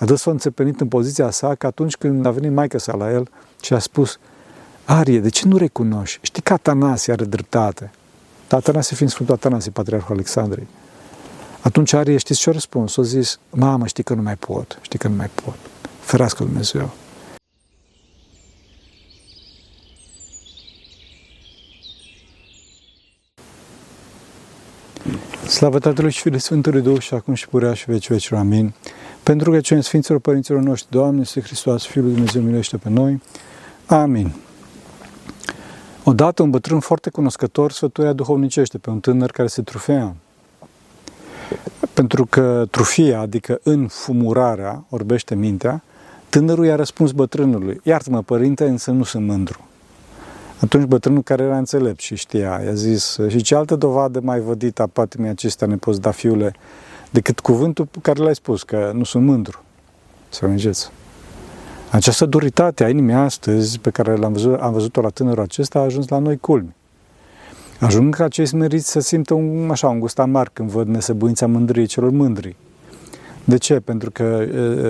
Atât s-a înțepenit în poziția sa că atunci când a venit maica sa la el și a spus Arie, de ce nu recunoști? Știi că Atanasie are dreptate. Atanasie fiind Sfântul Atanasie, Patriarhul Alexandrei. Atunci Arie, știți ce a răspuns? A zis, mamă, știi că nu mai pot, știi că nu mai pot. Ferească Dumnezeu. Slavă Tatălui și Fiului Sfântului Duh și acum și purea și veci veci. Amin. Pentru că cei Sfinților Părinților noștri, Doamne, Este Hristos, Fiul lui Dumnezeu, miluiește pe noi. Amin. Odată un bătrân foarte cunoscător sfătuia duhovnicește pe un tânăr care se trufea. Pentru că trufia, adică înfumurarea, orbește mintea, tânărul i-a răspuns bătrânului, iartă-mă, părinte, însă nu sunt mândru. Atunci bătrânul care era înțelept și știa, i-a zis, și ce altă dovadă mai vădită a patimii acestea ne poți da, fiule, decât cuvântul pe care l-ai spus, că nu sunt mândru. Să mergeți. Această duritate a inimii astăzi, pe care l-am văzut, am văzut-o la tânărul acesta, a ajuns la noi culmi. Ajung ca cei smeriți să simtă un, așa, un gust amar când văd nesăbuința mândriei celor mândri. De ce? Pentru că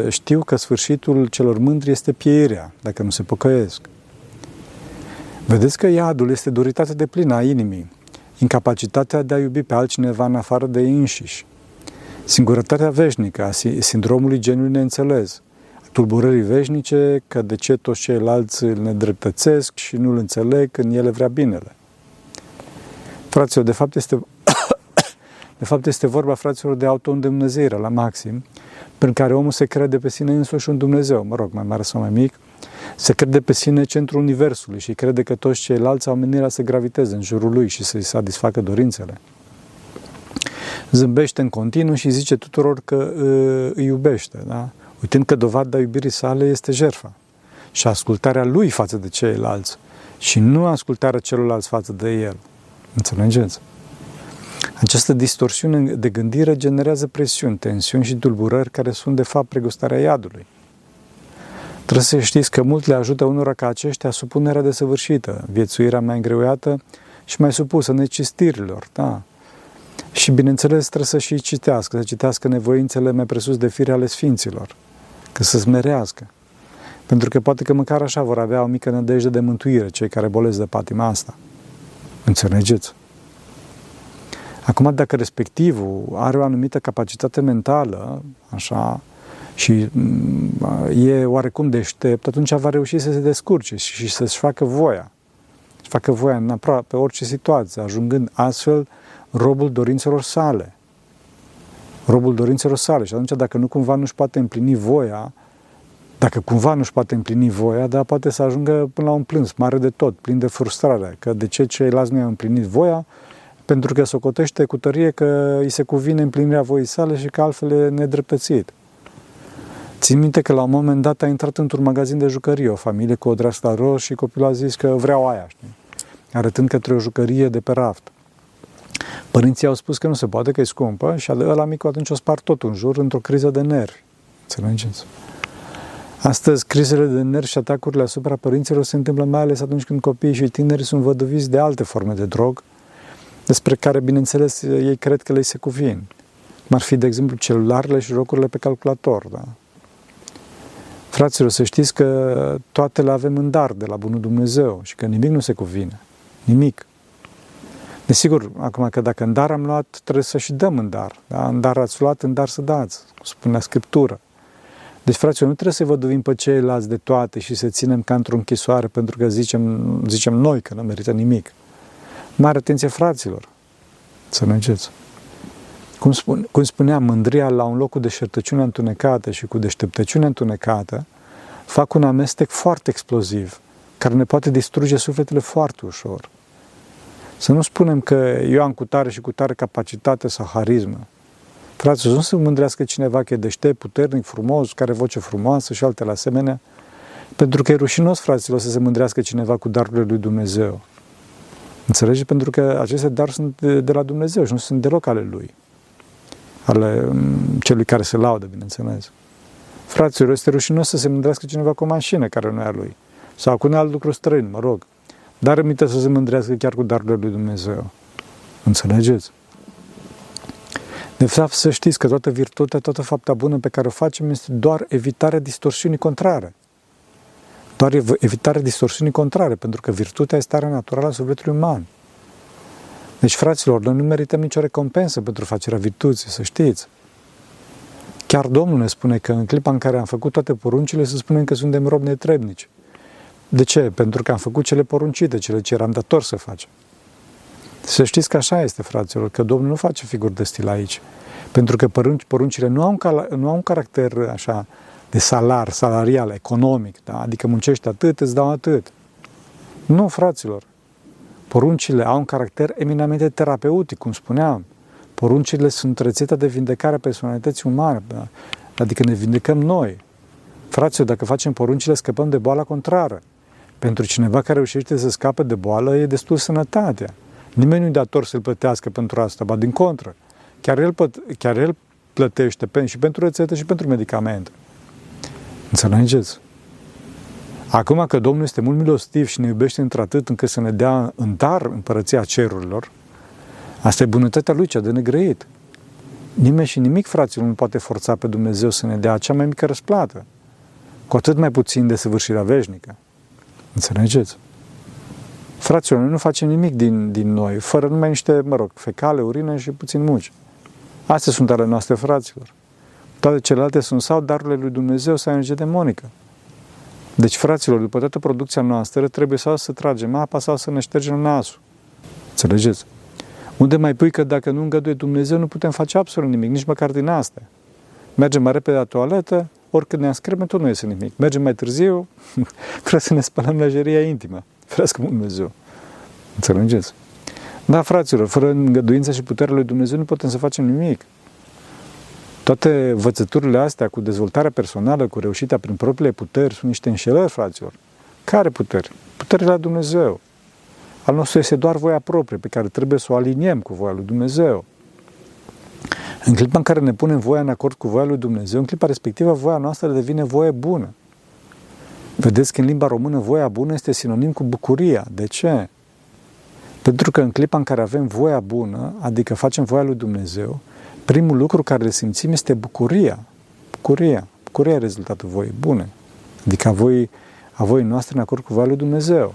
știu că sfârșitul celor mândri este pieirea, dacă nu se pocăiesc. Vedeți că iadul este duritatea de plină a inimii, incapacitatea de a iubi pe altcineva în afară de ei înșiși, singurătatea veșnică a sindromului geniului neînțeles, tulburării veșnice, că de ce toți ceilalți îl nedreptățesc și nu îl înțeleg când ele vrea binele. Fraților, de fapt este, de fapt este vorba, fraților, de auto la maxim, prin care omul se crede pe sine însuși un Dumnezeu, mă rog, mai mare sau mai mic, se crede pe sine centrul Universului și crede că toți ceilalți au menirea să graviteze în jurul lui și să-i satisfacă dorințele. Zâmbește în continuu și zice tuturor că uh, îi iubește, da? uitând că dovada iubirii sale este jertfa și ascultarea lui față de ceilalți și nu ascultarea celorlalți față de el. Înțelegeți? Această distorsiune de gândire generează presiuni, tensiuni și tulburări care sunt de fapt pregustarea iadului. Trebuie să știți că mult le ajută unora ca aceștia supunerea desăvârșită, viețuirea mai îngreuiată și mai supusă necistirilor, da? Și bineînțeles trebuie să și citească, să citească nevoințele mai presus de fire ale sfinților, că să smerească. Pentru că poate că măcar așa vor avea o mică nădejde de mântuire cei care bolesc de patima asta. Înțelegeți? Acum, dacă respectivul are o anumită capacitate mentală, așa, și mm, e oarecum deștept, atunci va reuși să se descurce și să-și facă voia. Să facă voia în aproape orice situație, ajungând astfel robul dorințelor sale. Robul dorințelor sale. Și atunci, dacă nu cumva nu-și poate împlini voia, dacă cumva nu-și poate împlini voia, dar poate să ajungă până la un plâns mare de tot, plin de frustrare, că de ce ceilalți nu i-au împlinit voia, pentru că socotește cu tărie că îi se cuvine împlinirea voii sale și că altfel e nedreptățit. Țin minte că la un moment dat a intrat într-un magazin de jucării o familie cu o dreastă roșie și copilul a zis că vreau aia, știi? arătând către o jucărie de pe raft. Părinții au spus că nu se poate, că e scumpă și ăla micu atunci o spart tot în jur într-o criză de nervi. Înțelegeți? Astăzi, crizele de nervi și atacurile asupra părinților se întâmplă mai ales atunci când copiii și tinerii sunt văduviți de alte forme de drog, despre care, bineînțeles, ei cred că le se cuvin. Cum ar fi, de exemplu, celularele și jocurile pe calculator. Da? Fraților, să știți că toate le avem în dar de la Bunul Dumnezeu și că nimic nu se cuvine. Nimic. Desigur, acum că dacă în dar am luat, trebuie să și dăm în dar. Da? În dar ați luat, în dar să dați, spunea Scriptură. Deci, fraților, nu trebuie să vă duvim pe ceilalți de toate și să ținem ca într-o închisoare pentru că zicem, zicem noi că nu merită nimic. Mare atenție, fraților, să mergeți. Cum, spune, cum spuneam, mândria la un loc cu deșertăciune întunecată și cu deșteptăciune întunecată fac un amestec foarte exploziv, care ne poate distruge sufletele foarte ușor. Să nu spunem că eu am cu tare și cu tare capacitate sau harismă. Frate, nu să mândrească cineva că e deștept, puternic, frumos, care voce frumoasă și altele asemenea, pentru că e rușinos, fraților, să se mândrească cineva cu darurile lui Dumnezeu. Înțelegi? Pentru că aceste daruri sunt de, de la Dumnezeu și nu sunt deloc ale Lui. Ale mm, celui care se laudă, bineînțeles. Fraților, este rușinos să se mândrească cineva cu o mașină care nu e a Lui. Sau cu un alt lucru străin, mă rog. Dar îmite să se mândrească chiar cu darurile lui Dumnezeu. Înțelegeți? De fapt, să știți că toată virtutea, toată fapta bună pe care o facem este doar evitarea distorsiunii contrare. Doar evitarea distorsiunii contrare, pentru că virtutea este starea naturală a sufletului uman. Deci, fraților, noi nu merităm nicio recompensă pentru facerea virtuții, să știți. Chiar Domnul ne spune că în clipa în care am făcut toate poruncile, să spunem că suntem robi netrebnici. De ce? Pentru că am făcut cele poruncite, cele ce eram dator să facem. Să știți că așa este, fraților, că Domnul nu face figuri de stil aici. Pentru că poruncile nu au un, nu au un caracter așa de salar, salarial, economic, da? adică muncești atât, îți dau atât. Nu, fraților. Poruncile au un caracter eminamente terapeutic, cum spuneam. Poruncile sunt rețeta de vindecare a personalității umane, da? adică ne vindecăm noi. Fraților, dacă facem poruncile, scăpăm de boala contrară. Pentru cineva care reușește să scape de boală, e destul sănătatea. Nimeni nu e dator să-l plătească pentru asta, ba din contră. Chiar el, chiar el plătește și pentru rețetă și pentru medicamente. Înțelegeți? Acum că Domnul este mult milostiv și ne iubește într-atât încât să ne dea în dar împărăția cerurilor, asta e bunătatea Lui, cea de negrăit. Nimeni și nimic, fraților, nu poate forța pe Dumnezeu să ne dea cea mai mică răsplată. Cu atât mai puțin de săvârșirea veșnică. Înțelegeți? Fraților, noi nu facem nimic din, din noi, fără numai niște, mă rog, fecale, urină și puțin muci. Astea sunt ale noastre, fraților. Toate celelalte sunt sau darurile lui Dumnezeu sau energie demonică. Deci, fraților, după toată producția noastră, trebuie sau să tragem apa sau să ne ștergem nasul. Înțelegeți? Unde mai pui că dacă nu îngăduie Dumnezeu, nu putem face absolut nimic, nici măcar din astea. Mergem mai repede la toaletă, oricând ne înscriem, tot nu iese nimic. Mergem mai târziu, trebuie să ne spălăm lejeria intimă. Ferească Dumnezeu. Înțelegeți? Da, fraților, fără îngăduința și puterea lui Dumnezeu nu putem să facem nimic. Toate vățăturile astea cu dezvoltarea personală, cu reușita prin propriile puteri, sunt niște înșelări, fraților. Care puteri? Puterile la Dumnezeu. Al nostru este doar voia proprie, pe care trebuie să o aliniem cu voia lui Dumnezeu. În clipa în care ne punem voia în acord cu voia lui Dumnezeu, în clipa respectivă, voia noastră devine voie bună. Vedeți că în limba română voia bună este sinonim cu bucuria. De ce? Pentru că în clipa în care avem voia bună, adică facem voia lui Dumnezeu, primul lucru care le simțim este bucuria. Bucuria. Bucuria e rezultatul voii bune. Adică a voii, a voii noastre în acord cu voia lui Dumnezeu.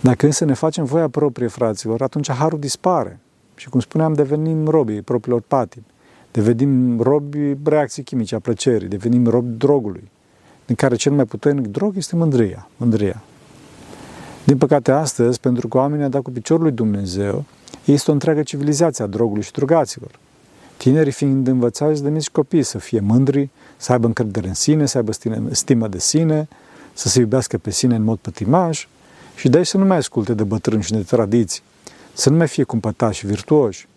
Dacă însă ne facem voia proprie, fraților, atunci harul dispare. Și cum spuneam, devenim robii propriilor patimi. Devenim robi reacții chimice a plăcerii, devenim robi drogului, din care cel mai puternic drog este mândria. mândria. Din păcate, astăzi, pentru că oamenii au dat cu piciorul lui Dumnezeu, este o întreagă civilizație a drogului și drugaților. Tinerii fiind învățați de mici copii să fie mândri, să aibă încredere în sine, să aibă stimă de sine, să se iubească pe sine în mod pătimaj și de aici să nu mai asculte de bătrâni și de tradiții, să nu mai fie cumpătași și virtuoși.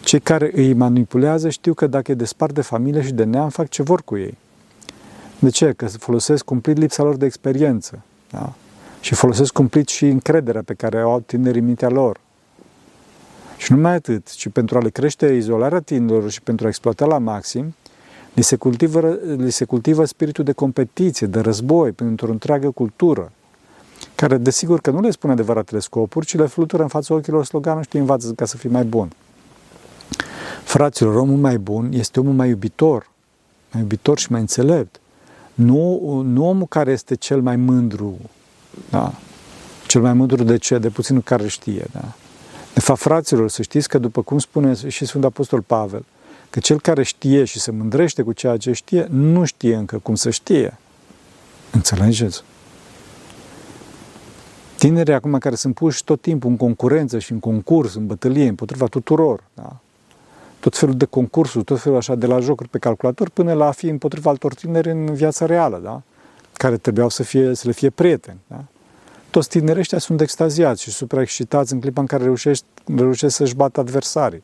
Cei care îi manipulează știu că dacă îi despart de familie și de neam, fac ce vor cu ei. De ce? Că folosesc cumplit lipsa lor de experiență. Da? Și folosesc cumplit și încrederea pe care o au tinerii în mintea lor. Și numai atât, ci pentru a le crește izolarea tinerilor și pentru a exploata la maxim, li se, cultivă, li se cultivă spiritul de competiție, de război, pentru o întreagă cultură, care desigur că nu le spune adevăratele scopuri, ci le flutură în fața ochilor sloganul și te învață ca să fii mai bun. Fraților, omul mai bun este omul mai iubitor, mai iubitor și mai înțelept. Nu, nu omul care este cel mai mândru, da? cel mai mândru de ce? De puținul care știe. Da? De fapt, fraților, să știți că, după cum spune și Sfântul Apostol Pavel, că cel care știe și se mândrește cu ceea ce știe, nu știe încă cum să știe. Înțelegeți? Tinerii acum care sunt puși tot timpul în concurență și în concurs, în bătălie, împotriva tuturor, da? tot felul de concursuri, tot felul așa de la jocuri pe calculator, până la a fi împotriva altor tineri în viața reală, da? care trebuiau să, fie, să le fie prieteni. Da? Toți tinerii ăștia sunt extaziați și supraexcitați în clipa în care reușești, reușești să-și bată adversarii.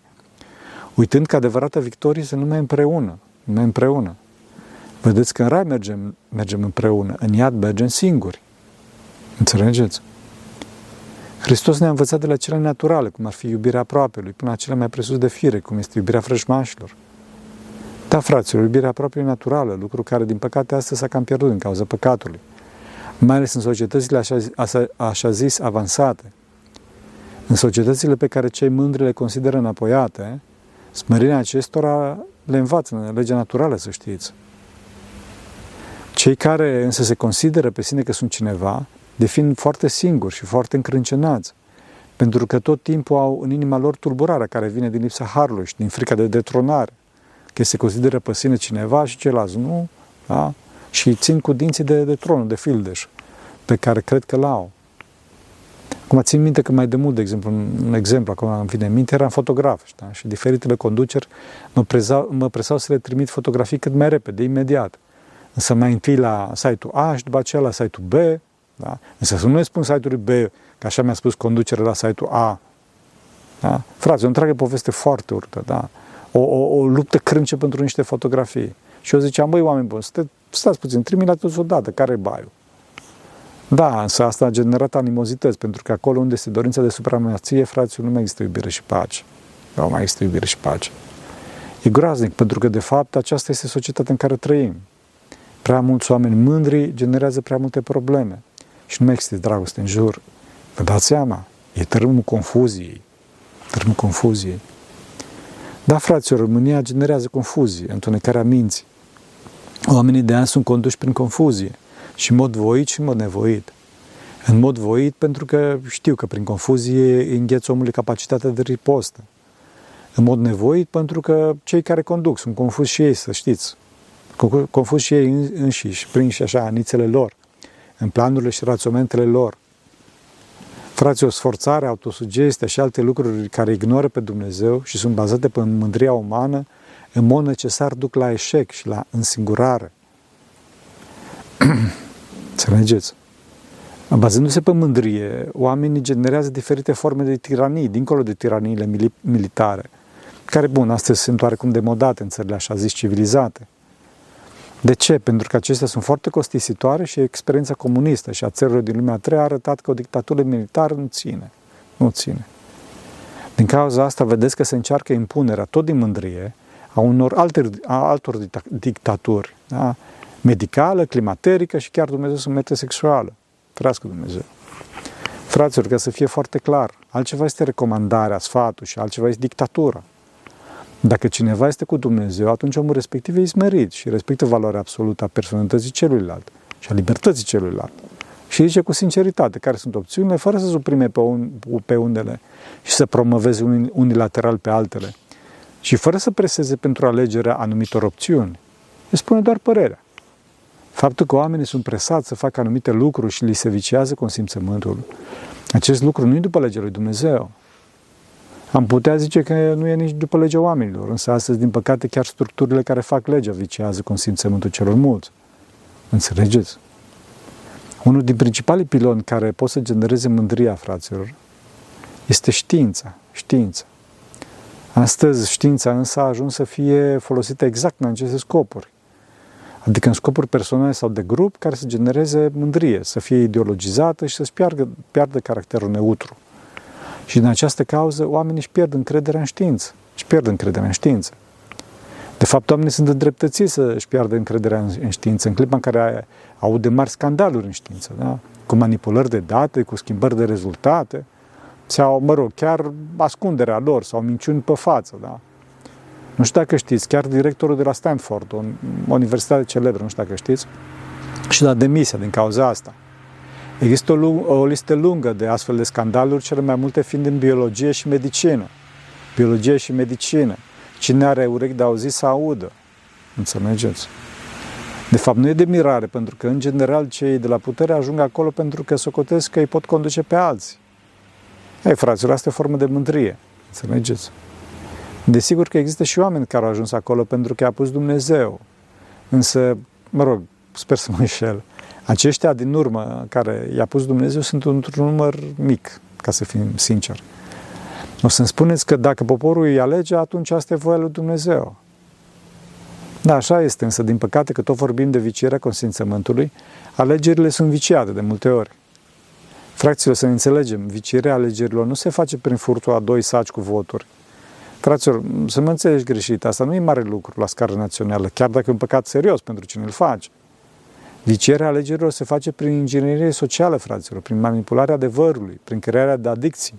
Uitând că adevărata victorie este numai împreună, numai împreună. Vedeți că în rai mergem, mergem împreună, în iad mergem singuri. Înțelegeți? Hristos ne-a învățat de la cele naturale, cum ar fi iubirea aproapelui, până la cele mai presus de fire, cum este iubirea frășmașilor. Da, fraților, iubirea aproape naturală, lucru care, din păcate, astăzi s-a cam pierdut din cauza păcatului mai ales în societățile așa, așa, așa zis avansate, în societățile pe care cei mândri le consideră înapoiate, Smerirea acestora le învață în legea naturală, să știți. Cei care însă se consideră pe sine că sunt cineva, devin foarte singuri și foarte încrâncenați, pentru că tot timpul au în inima lor tulburarea care vine din lipsa harului și din frica de detronare, că se consideră pe sine cineva și ceilalți nu, da? și țin cu dinții de, de tronul, de fildeș, pe care cred că l-au. Cum țin minte că mai de mult, de exemplu, un exemplu, acum îmi vine în minte, eram fotograf știa? și diferitele conduceri mă, prezau, mă presau să le trimit fotografii cât mai repede, imediat. Însă mai întâi la site-ul A și după aceea la site-ul B, da? Însă să nu le spun site-ului B, că așa mi-a spus conducerea la site-ul A. Da? Frate, o întreagă poveste foarte urtă, da? O, o, o luptă crânce pentru niște fotografii. Și eu ziceam, băi, oameni buni, stați puțin, trimite la toți odată, care e baiul? Da, însă asta a generat animozități, pentru că acolo unde este dorința de supremație, fraților, nu mai există iubire și pace. Nu mai există iubire și pace. E groaznic, pentru că, de fapt, aceasta este societatea în care trăim. Prea mulți oameni mândri generează prea multe probleme și nu mai există dragoste în jur. Vă dați seama? E tărâmul confuziei. Tărâmul confuziei. Da, fraților, România generează confuzie, întunecarea minții. Oamenii de azi sunt conduși prin confuzie și în mod voit și în mod nevoit. În mod voit pentru că știu că prin confuzie îngheț omului capacitatea de ripostă. În mod nevoit pentru că cei care conduc sunt confuzi și ei, să știți. Confuzi și ei înșiși, prinși așa anițele lor, în planurile și raționamentele lor. Frații, o sforțare, autosugestia și alte lucruri care ignoră pe Dumnezeu și sunt bazate pe mândria umană, în mod necesar duc la eșec și la însingurare. Înțelegeți? Bazându-se pe mândrie, oamenii generează diferite forme de tiranii, dincolo de tiraniile militare, care, bun, astăzi sunt oarecum demodate în țările așa zis civilizate. De ce? Pentru că acestea sunt foarte costisitoare și experiența comunistă și a țărilor din lumea a treia a arătat că o dictatură militară nu ține. Nu ține. Din cauza asta vedeți că se încearcă impunerea tot din mândrie a unor alte, a altor dictaturi. Da? Medicală, climaterică și chiar Dumnezeu sunt metrosexuală. Ferească Dumnezeu. Fraților, ca să fie foarte clar, altceva este recomandarea, sfatul și altceva este dictatura. Dacă cineva este cu Dumnezeu, atunci omul respectiv e smerit și respectă valoarea absolută a personalității celuilalt și a libertății celuilalt. Și zice cu sinceritate care sunt opțiunile, fără să suprime pe, un, pe unele și să promoveze unilateral pe altele. Și fără să preseze pentru alegerea anumitor opțiuni. Îi spune doar părerea. Faptul că oamenii sunt presați să facă anumite lucruri și li se vicează consimțământul, acest lucru nu e după legea lui Dumnezeu. Am putea zice că nu e nici după legea oamenilor, însă astăzi, din păcate, chiar structurile care fac legea vicează consimțământul celor mulți. Înțelegeți? Unul din principalii piloni care pot să genereze mândria fraților este știința. Știința. Astăzi, știința însă a ajuns să fie folosită exact în aceste scopuri. Adică în scopuri personale sau de grup care să genereze mândrie, să fie ideologizată și să-și piardă, piardă caracterul neutru. Și din această cauză oamenii își pierd încrederea în știință. Își pierd încrederea în știință. De fapt, oamenii sunt îndreptățiți să își piardă încrederea în, în știință, în clipa în care au de mari scandaluri în știință, da? cu manipulări de date, cu schimbări de rezultate, sau, mă rog, chiar ascunderea lor sau minciuni pe față. Da? Nu știu dacă știți, chiar directorul de la Stanford, o universitate celebră, nu știu dacă știți, și la demisia din cauza asta. Există o, o listă lungă de astfel de scandaluri, cele mai multe fiind în biologie și medicină. Biologie și medicină. Cine are urechi de auzit să audă. Înțelegeți? De fapt, nu e de mirare, pentru că, în general, cei de la putere ajung acolo pentru că socotesc că îi pot conduce pe alții. Ei, fraților, asta e o formă de mândrie. Înțelegeți? Desigur că există și oameni care au ajuns acolo pentru că a pus Dumnezeu. Însă, mă rog, sper să mă înșel, aceștia din urmă care i-a pus Dumnezeu sunt într-un număr mic, ca să fim sinceri. O să-mi spuneți că dacă poporul îi alege, atunci asta e voia lui Dumnezeu. Da, așa este, însă din păcate că tot vorbim de vicierea consimțământului, alegerile sunt viciate de multe ori. Fraților, să ne înțelegem, vicierea alegerilor nu se face prin furtul a doi saci cu voturi. Fraților, să mă înțelegi greșit, asta nu e mare lucru la scară națională, chiar dacă e un păcat serios pentru cine îl face. Vicierea alegerilor se face prin inginerie socială, fraților, prin manipularea adevărului, prin crearea de adicții.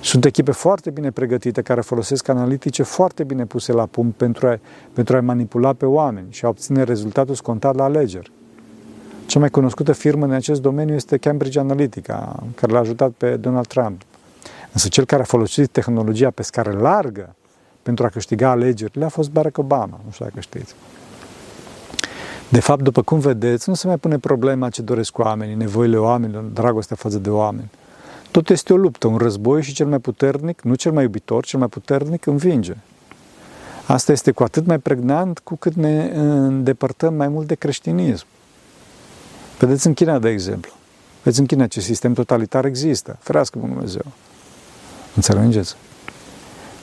Sunt echipe foarte bine pregătite care folosesc analitice foarte bine puse la punct pentru a, pentru a manipula pe oameni și a obține rezultatul scontat la alegeri. Cea mai cunoscută firmă în acest domeniu este Cambridge Analytica, care l-a ajutat pe Donald Trump. Însă cel care a folosit tehnologia pe scară largă pentru a câștiga alegerile a fost Barack Obama, nu știu dacă știți. De fapt, după cum vedeți, nu se mai pune problema ce doresc oamenii, nevoile oamenilor, dragostea față de oameni. Tot este o luptă, un război și cel mai puternic, nu cel mai iubitor, cel mai puternic învinge. Asta este cu atât mai pregnant cu cât ne îndepărtăm mai mult de creștinism. Vedeți în China, de exemplu. Vedeți în China ce sistem totalitar există. Ferească Bunul Dumnezeu. Înțelegeți?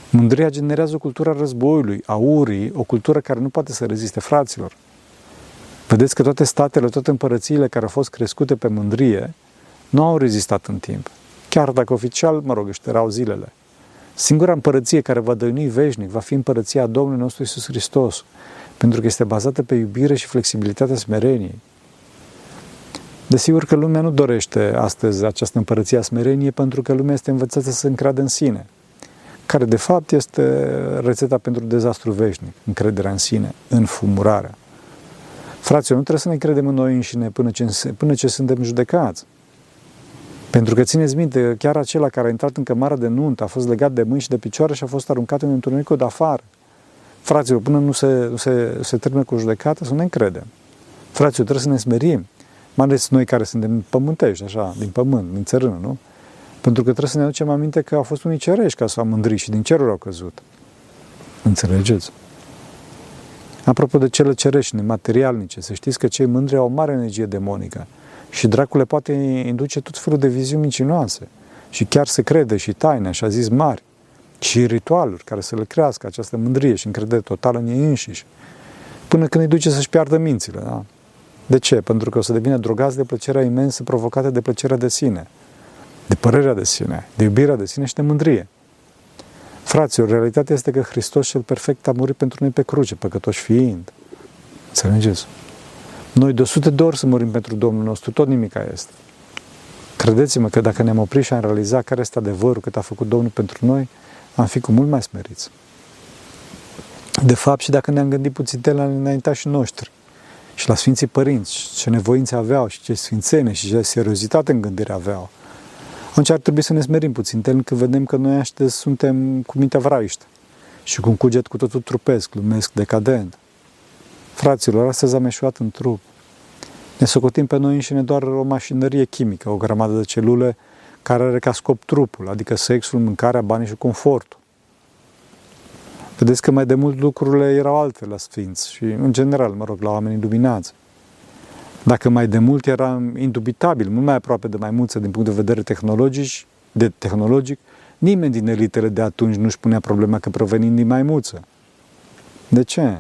Mândria generează o cultură a războiului, a urii, o cultură care nu poate să reziste fraților. Vedeți că toate statele, toate împărățiile care au fost crescute pe mândrie, nu au rezistat în timp. Chiar dacă oficial, mă rog, își erau zilele. Singura împărăție care va dăinui veșnic va fi împărăția Domnului nostru Isus Hristos, pentru că este bazată pe iubire și flexibilitatea smereniei. Desigur că lumea nu dorește astăzi această împărăție a smereniei pentru că lumea este învățată să încreadă în sine, care de fapt este rețeta pentru dezastru veșnic, încrederea în sine, în fumurarea. Fraților, nu trebuie să ne credem în noi înșine până ce, până ce suntem judecați. Pentru că țineți minte, chiar acela care a intrat în cămara de nuntă a fost legat de mâini și de picioare și a fost aruncat în întunericul de afară. Fraților, până nu se, nu se, se termină cu judecată, să ne încredem. Fraților, trebuie să ne smerim. Mai ales noi care suntem pământești, așa, din pământ, din țărână, nu? Pentru că trebuie să ne aducem aminte că au fost unii cerești ca să mândri și din ceruri au căzut. Înțelegeți? Apropo de cele cerești materialnice, să știți că cei mândri au o mare energie demonică și dracul le poate induce tot felul de viziuni mincinoase și chiar se crede și taine, așa zis mari, și ritualuri care să le crească această mândrie și încredere totală în ei înșiși, până când îi duce să-și piardă mințile. Da? De ce? Pentru că o să devină drogați de plăcerea imensă provocată de plăcerea de sine, de părerea de sine, de iubirea de sine și de mândrie. Fraților, realitatea este că Hristos cel perfect a murit pentru noi pe cruce, păcătoși fiind. Înțelegeți? Noi de 100 de ori să murim pentru Domnul nostru, tot nimica este. Credeți-mă că dacă ne-am oprit și am realizat care este adevărul cât a făcut Domnul pentru noi, am fi cu mult mai smeriți. De fapt, și dacă ne-am gândit puțin de la înaintașii noștri și la Sfinții Părinți, ce nevoințe aveau și ce sfințene și ce seriozitate în gândire aveau, atunci ar trebui să ne smerim puțin, când vedem că noi astăzi suntem cu mintea vraiște și cu un cuget cu totul trupesc, lumesc, decadent. Fraților, astăzi am eșuat în trup. Ne socotim pe noi înșine doar o mașinărie chimică, o grămadă de celule care are ca scop trupul, adică sexul, mâncarea, banii și confortul. Vedeți că mai de mult lucrurile erau altfel la sfinți și, în general, mă rog, la oameni iluminați. Dacă mai de mult era indubitabil, mult mai aproape de maimuță din punct de vedere tehnologic, de tehnologic, nimeni din elitele de atunci nu-și punea problema că provenind din maimuță. De ce?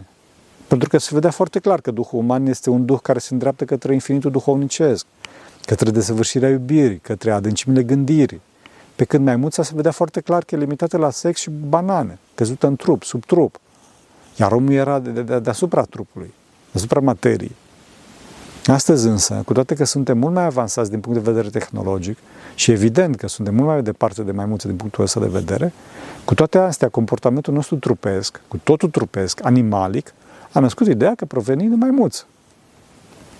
Pentru că se vedea foarte clar că Duhul uman este un Duh care se îndreaptă către infinitul duhovnicesc, către desăvârșirea iubirii, către adâncimile gândirii. Pe când maimuța se vedea foarte clar că e limitată la sex și banane, căzută în trup, sub trup. Iar omul era de, de, de, deasupra trupului, deasupra materiei. Astăzi însă, cu toate că suntem mult mai avansați din punct de vedere tehnologic și evident că suntem mult mai departe de maimuțe din punctul ăsta de vedere, cu toate astea, comportamentul nostru trupesc, cu totul trupesc, animalic, a născut ideea că provenim din maimuță.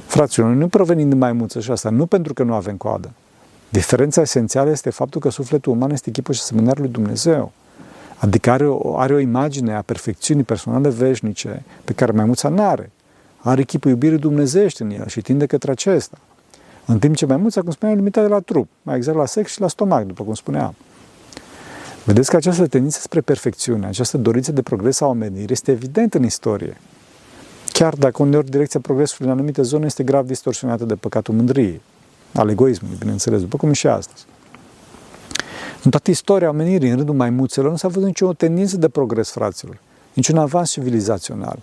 Fraților, noi nu provenim din maimuță și asta nu pentru că nu avem coadă. Diferența esențială este faptul că sufletul uman este chipul și asemănarea lui Dumnezeu. Adică are o, are o imagine a perfecțiunii personale veșnice pe care maimuța nu are. Are chipul iubirii dumnezeiești în el și tinde către acesta. În timp ce maimuța, cum spuneam, e limitată la trup, mai exact la sex și la stomac, după cum spuneam. Vedeți că această tendință spre perfecțiune, această dorință de progres a omenirii este evidentă în istorie. Chiar dacă uneori direcția progresului în anumite zone este grav distorsionată de păcatul mândriei, al egoismului, bineînțeles, după cum și astăzi. În toată istoria omenirii, în rândul maimuțelor, nu s-a văzut nicio tendință de progres, fraților, niciun avans civilizațional.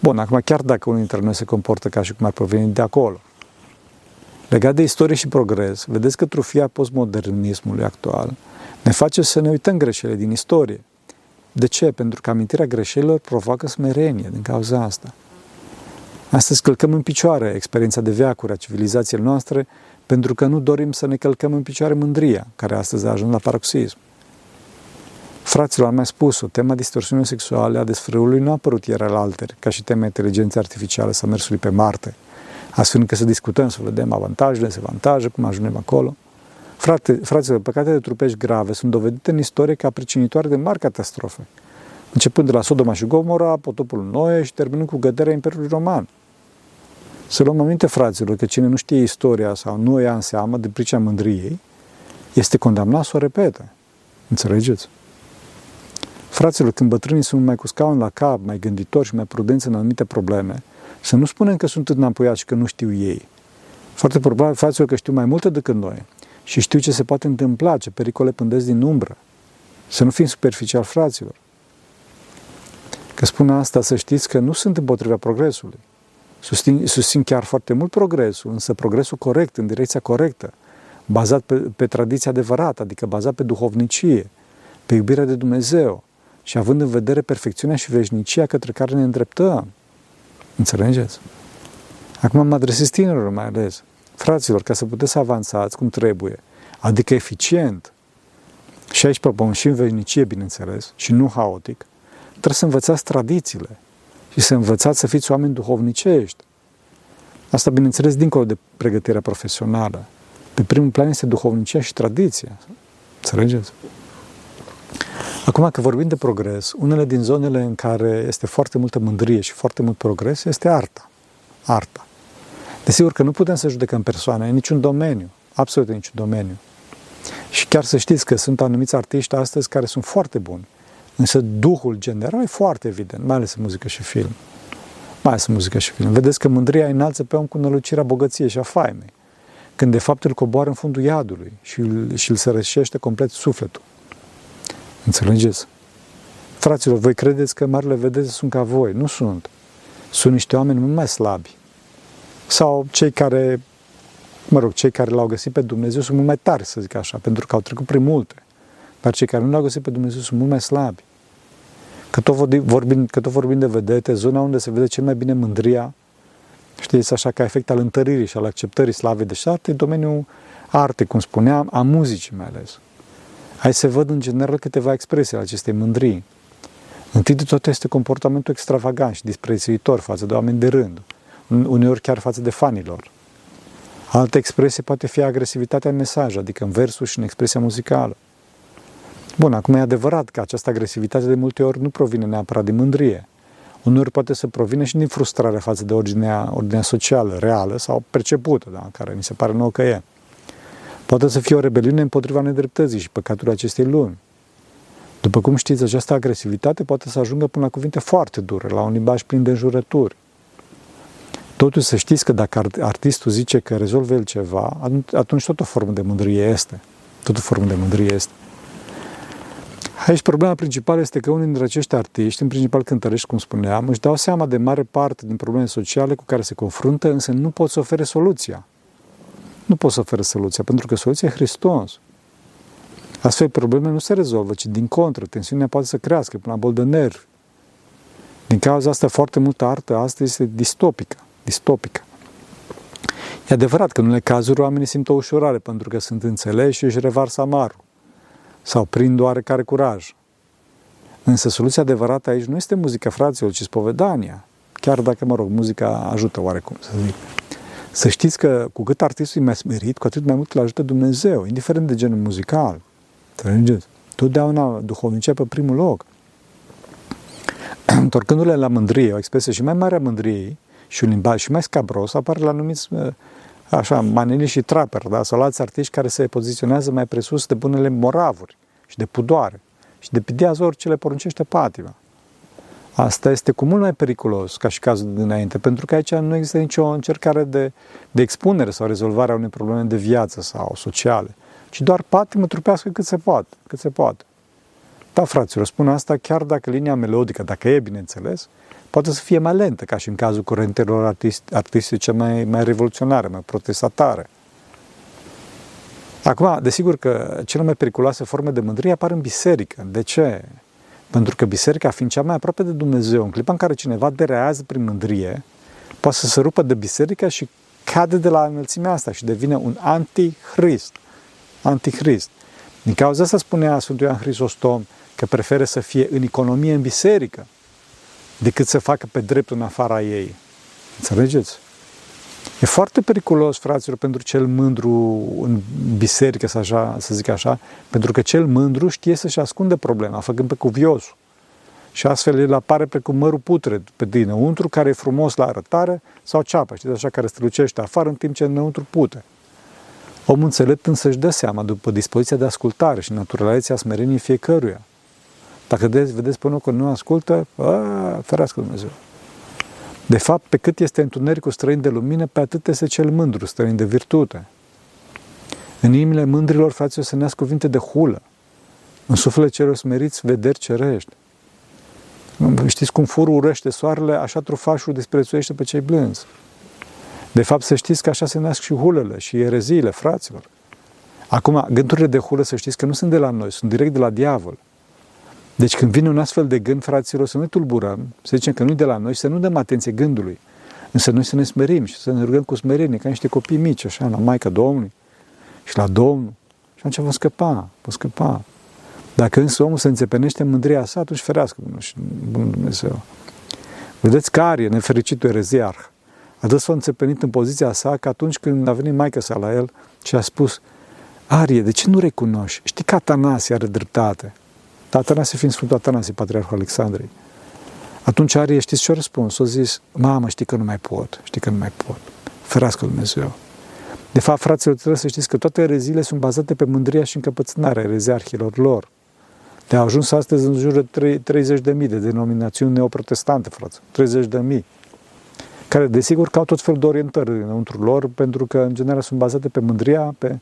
Bun, acum chiar dacă unul dintre noi se comportă ca și cum ar proveni de acolo. Legat de istorie și progres, vedeți că trufia postmodernismului actual ne face să ne uităm greșelile din istorie. De ce? Pentru că amintirea greșelilor provoacă smerenie din cauza asta. Astăzi călcăm în picioare experiența de veacuri a civilizației noastre pentru că nu dorim să ne călcăm în picioare mândria, care astăzi a ajuns la paroxism. Fraților, am mai spus-o, tema distorsiunii sexuale a desfrâului nu a apărut ieri al alteri, ca și tema inteligenței artificiale sau mersului pe Marte, astfel încât să discutăm, să vedem avantajele, dezavantaje, cum ajungem acolo. Frate, fraților, păcatele trupești grave sunt dovedite în istorie ca pricinitoare de mari catastrofe, începând de la Sodoma și Gomora, potopul Noe și terminând cu găderea Imperiului Roman. Să luăm aminte, fraților, că cine nu știe istoria sau nu o ia în seamă de pricina mândriei, este condamnat să o repete. Înțelegeți? Fraților, când bătrânii sunt mai cu scaun la cap, mai gânditori și mai prudenți în anumite probleme, să nu spunem că sunt înapoiați și că nu știu ei. Foarte probabil, fraților, că știu mai multe decât noi și știu ce se poate întâmpla, ce pericole pândesc din umbră. Să nu fim superficial, fraților. Că spun asta, să știți că nu sunt împotriva progresului. Susțin, susțin chiar foarte mult progresul, însă progresul corect, în direcția corectă, bazat pe, pe tradiția adevărată, adică bazat pe duhovnicie, pe iubirea de Dumnezeu și având în vedere perfecțiunea și veșnicia către care ne îndreptăm. Înțelegeți? Acum mă adresez tinerilor mai ales. Fraților, ca să puteți să avansați cum trebuie, adică eficient, și aici propun și în veșnicie, bineînțeles, și nu haotic, trebuie să învățați tradițiile și să învățați să fiți oameni duhovnicești. Asta, bineînțeles, dincolo de pregătirea profesională. Pe primul plan este duhovnicia și tradiția. Înțelegeți? Acum că vorbim de progres, unele din zonele în care este foarte multă mândrie și foarte mult progres este arta. Arta. Desigur că nu putem să judecăm persoane în niciun domeniu, absolut în niciun domeniu. Și chiar să știți că sunt anumiți artiști astăzi care sunt foarte buni, însă duhul general e foarte evident, mai ales în muzică și film. Mai ales în muzică și film. Vedeți că mândria înalță pe om cu nălucirea bogăției și a faimei, când de fapt îl coboară în fundul iadului și îl, și îl sărășește complet sufletul. Înțelegeți? Fraților, voi credeți că marile vedete sunt ca voi? Nu sunt. Sunt niște oameni mult mai slabi. Sau cei care, mă rog, cei care l-au găsit pe Dumnezeu sunt mult mai tari, să zic așa, pentru că au trecut prin multe. Dar cei care nu l-au găsit pe Dumnezeu sunt mult mai slabi. Că tot vorbim, că tot vorbim de vedete, zona unde se vede cel mai bine mândria, știți, așa ca efect al întăririi și al acceptării slavei de șarte, domeniul arte, cum spuneam, a muzicii mai ales. Aici se văd în general câteva expresii ale acestei mândrii. Întâi de toate este comportamentul extravagant și disprețuitor față de oameni de rând, uneori chiar față de fanilor. Altă expresie poate fi agresivitatea în mesaj, adică în versul și în expresia muzicală. Bun, acum e adevărat că această agresivitate de multe ori nu provine neapărat din mândrie. Uneori poate să provină și din frustrare față de ordinea, ordinea socială, reală sau percepută, da, care mi se pare nouă că e. Poate să fie o rebeliune împotriva nedreptății și păcatul acestei lumi. După cum știți, această agresivitate poate să ajungă până la cuvinte foarte dure, la un limbaj plin de înjurături. Totuși să știți că dacă artistul zice că rezolvă el ceva, atunci tot o formă de mândrie este. Tot o formă de mândrie este. Aici problema principală este că unii dintre acești artiști, în principal cântărești, cum spuneam, își dau seama de mare parte din probleme sociale cu care se confruntă, însă nu pot să ofere soluția nu pot să oferă soluția, pentru că soluția e Hristos. Astfel, problemele nu se rezolvă, ci din contră, tensiunea poate să crească până la bol de nervi. Din cauza asta, foarte multă artă astăzi este distopică. distopică. E adevărat că în unele cazuri oamenii simt o ușurare pentru că sunt înțeleși și își revarsă amarul sau prind oarecare curaj. Însă soluția adevărată aici nu este muzica fraților, ci spovedania. Chiar dacă, mă rog, muzica ajută oarecum, să zic. Să știți că cu cât artistul e mai smerit, cu atât mai mult îl ajută Dumnezeu, indiferent de genul muzical. Înțelegeți? Totdeauna duhovnicia pe primul loc. Întorcându-le la mândrie, o expresie și mai mare a mândriei și un limbaj și mai scabros, apare la numiți uh, așa, maneli și traper, da? sau alți artiști care se poziționează mai presus de bunele moravuri și de pudoare și de pidează orice le poruncește patima. Asta este cu mult mai periculos ca și cazul dinainte, pentru că aici nu există nicio încercare de, de expunere sau rezolvare a unei probleme de viață sau sociale, ci doar patimă trupească cât se poate. Cât se poate. Da, fraților, spun asta chiar dacă linia melodică, dacă e bineînțeles, poate să fie mai lentă, ca și în cazul curentelor artist, artistice mai, mai revoluționare, mai protestatare. Acum, desigur că cele mai periculoase forme de mândrie apar în biserică. De ce? Pentru că biserica, fiind cea mai aproape de Dumnezeu, în clipa în care cineva derează prin mândrie, poate să se rupă de biserică și cade de la înălțimea asta și devine un antichrist. Antichrist. Din cauza asta spunea Sfântul Ioan Hristostom că preferă să fie în economie în biserică decât să facă pe dreptul în afara ei. Înțelegeți? E foarte periculos, fraților, pentru cel mândru în biserică, să, așa, să zic așa, pentru că cel mândru știe să-și ascunde problema, făcând pe cuviosul. Și astfel el apare precum mărul putred pe dinăuntru, care e frumos la arătare, sau ceapa, știți, așa, care strălucește afară, în timp ce înăuntru pute. Omul înțelept însă își dă seama, după dispoziția de ascultare și naturalețea smereniei fiecăruia. Dacă vedeți, vedeți până că nu ascultă, a, ferească Dumnezeu. De fapt, pe cât este întunericul străin de lumină, pe atât este cel mândru străin de virtute. În inimile mândrilor, fraților, se nasc cuvinte de hulă. În sufletele celor smeriți, vederi cerești. Știți cum furul urăște soarele, așa trufașul disprețuiește pe cei blânzi. De fapt, să știți că așa se nasc și hulele și ereziile, fraților. Acum, gândurile de hulă, să știți că nu sunt de la noi, sunt direct de la diavol. Deci când vine un astfel de gând, fraților, să nu tulburăm, să zicem că nu e de la noi și să nu dăm atenție gândului. Însă noi să ne smerim și să ne rugăm cu smerenie, ca niște copii mici, așa, la Maica Domnului și la Domnul. Și atunci vom scăpa, vom scăpa. Dacă însă omul se înțepenește în mândria sa, atunci ferească Bunul Dumnezeu. Vedeți care e nefericitul ereziarh. Atât s-a înțepenit în poziția sa că atunci când a venit maica sa la el și a spus Arie, de ce nu recunoști? Știi că Atanasie are dreptate. Atanasie fiind Sfântul Atanasie, Patriarhul Alexandrei. Atunci Arie, știți ce a răspuns? A zis, mamă, știi că nu mai pot, știi că nu mai pot. Ferească Dumnezeu. De fapt, fraților, trebuie să știți că toate ereziile sunt bazate pe mândria și încăpățânarea ereziarhilor lor. De a ajuns astăzi în jur de 30.000 de denominațiuni neoprotestante, frate. 30.000. Care, desigur, că au tot felul de orientări înăuntru lor, pentru că, în general, sunt bazate pe mândria, pe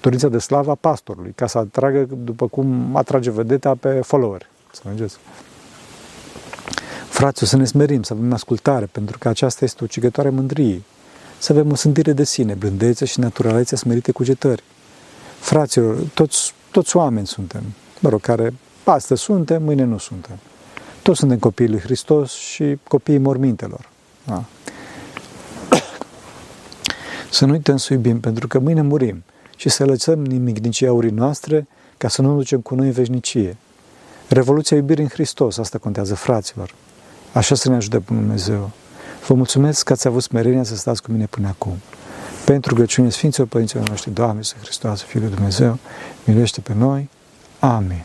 dorința de slavă a pastorului, ca să atragă, după cum atrage vedeta pe follower. Să mergeți. Fraților, să ne smerim, să avem ascultare, pentru că aceasta este o cigătoare mândriei. Să avem o sântire de sine, blândețe și naturalețea smerite cugetări. Fraților, toți, toți oameni suntem, mă rog, care astăzi suntem, mâine nu suntem. Toți suntem copiii lui Hristos și copiii mormintelor. Da. Să nu uităm să iubim, pentru că mâine murim și să lăsăm nimic din aurii noastre ca să nu ducem cu noi în veșnicie. Revoluția iubirii în Hristos, asta contează, fraților. Așa să ne ajute Bunul Dumnezeu. Vă mulțumesc că ați avut smerenia să stați cu mine până acum. Pentru rugăciune Sfinților Părinților noștri, Doamne, să Hristos, Fiul lui Dumnezeu, miluiește pe noi. Amin.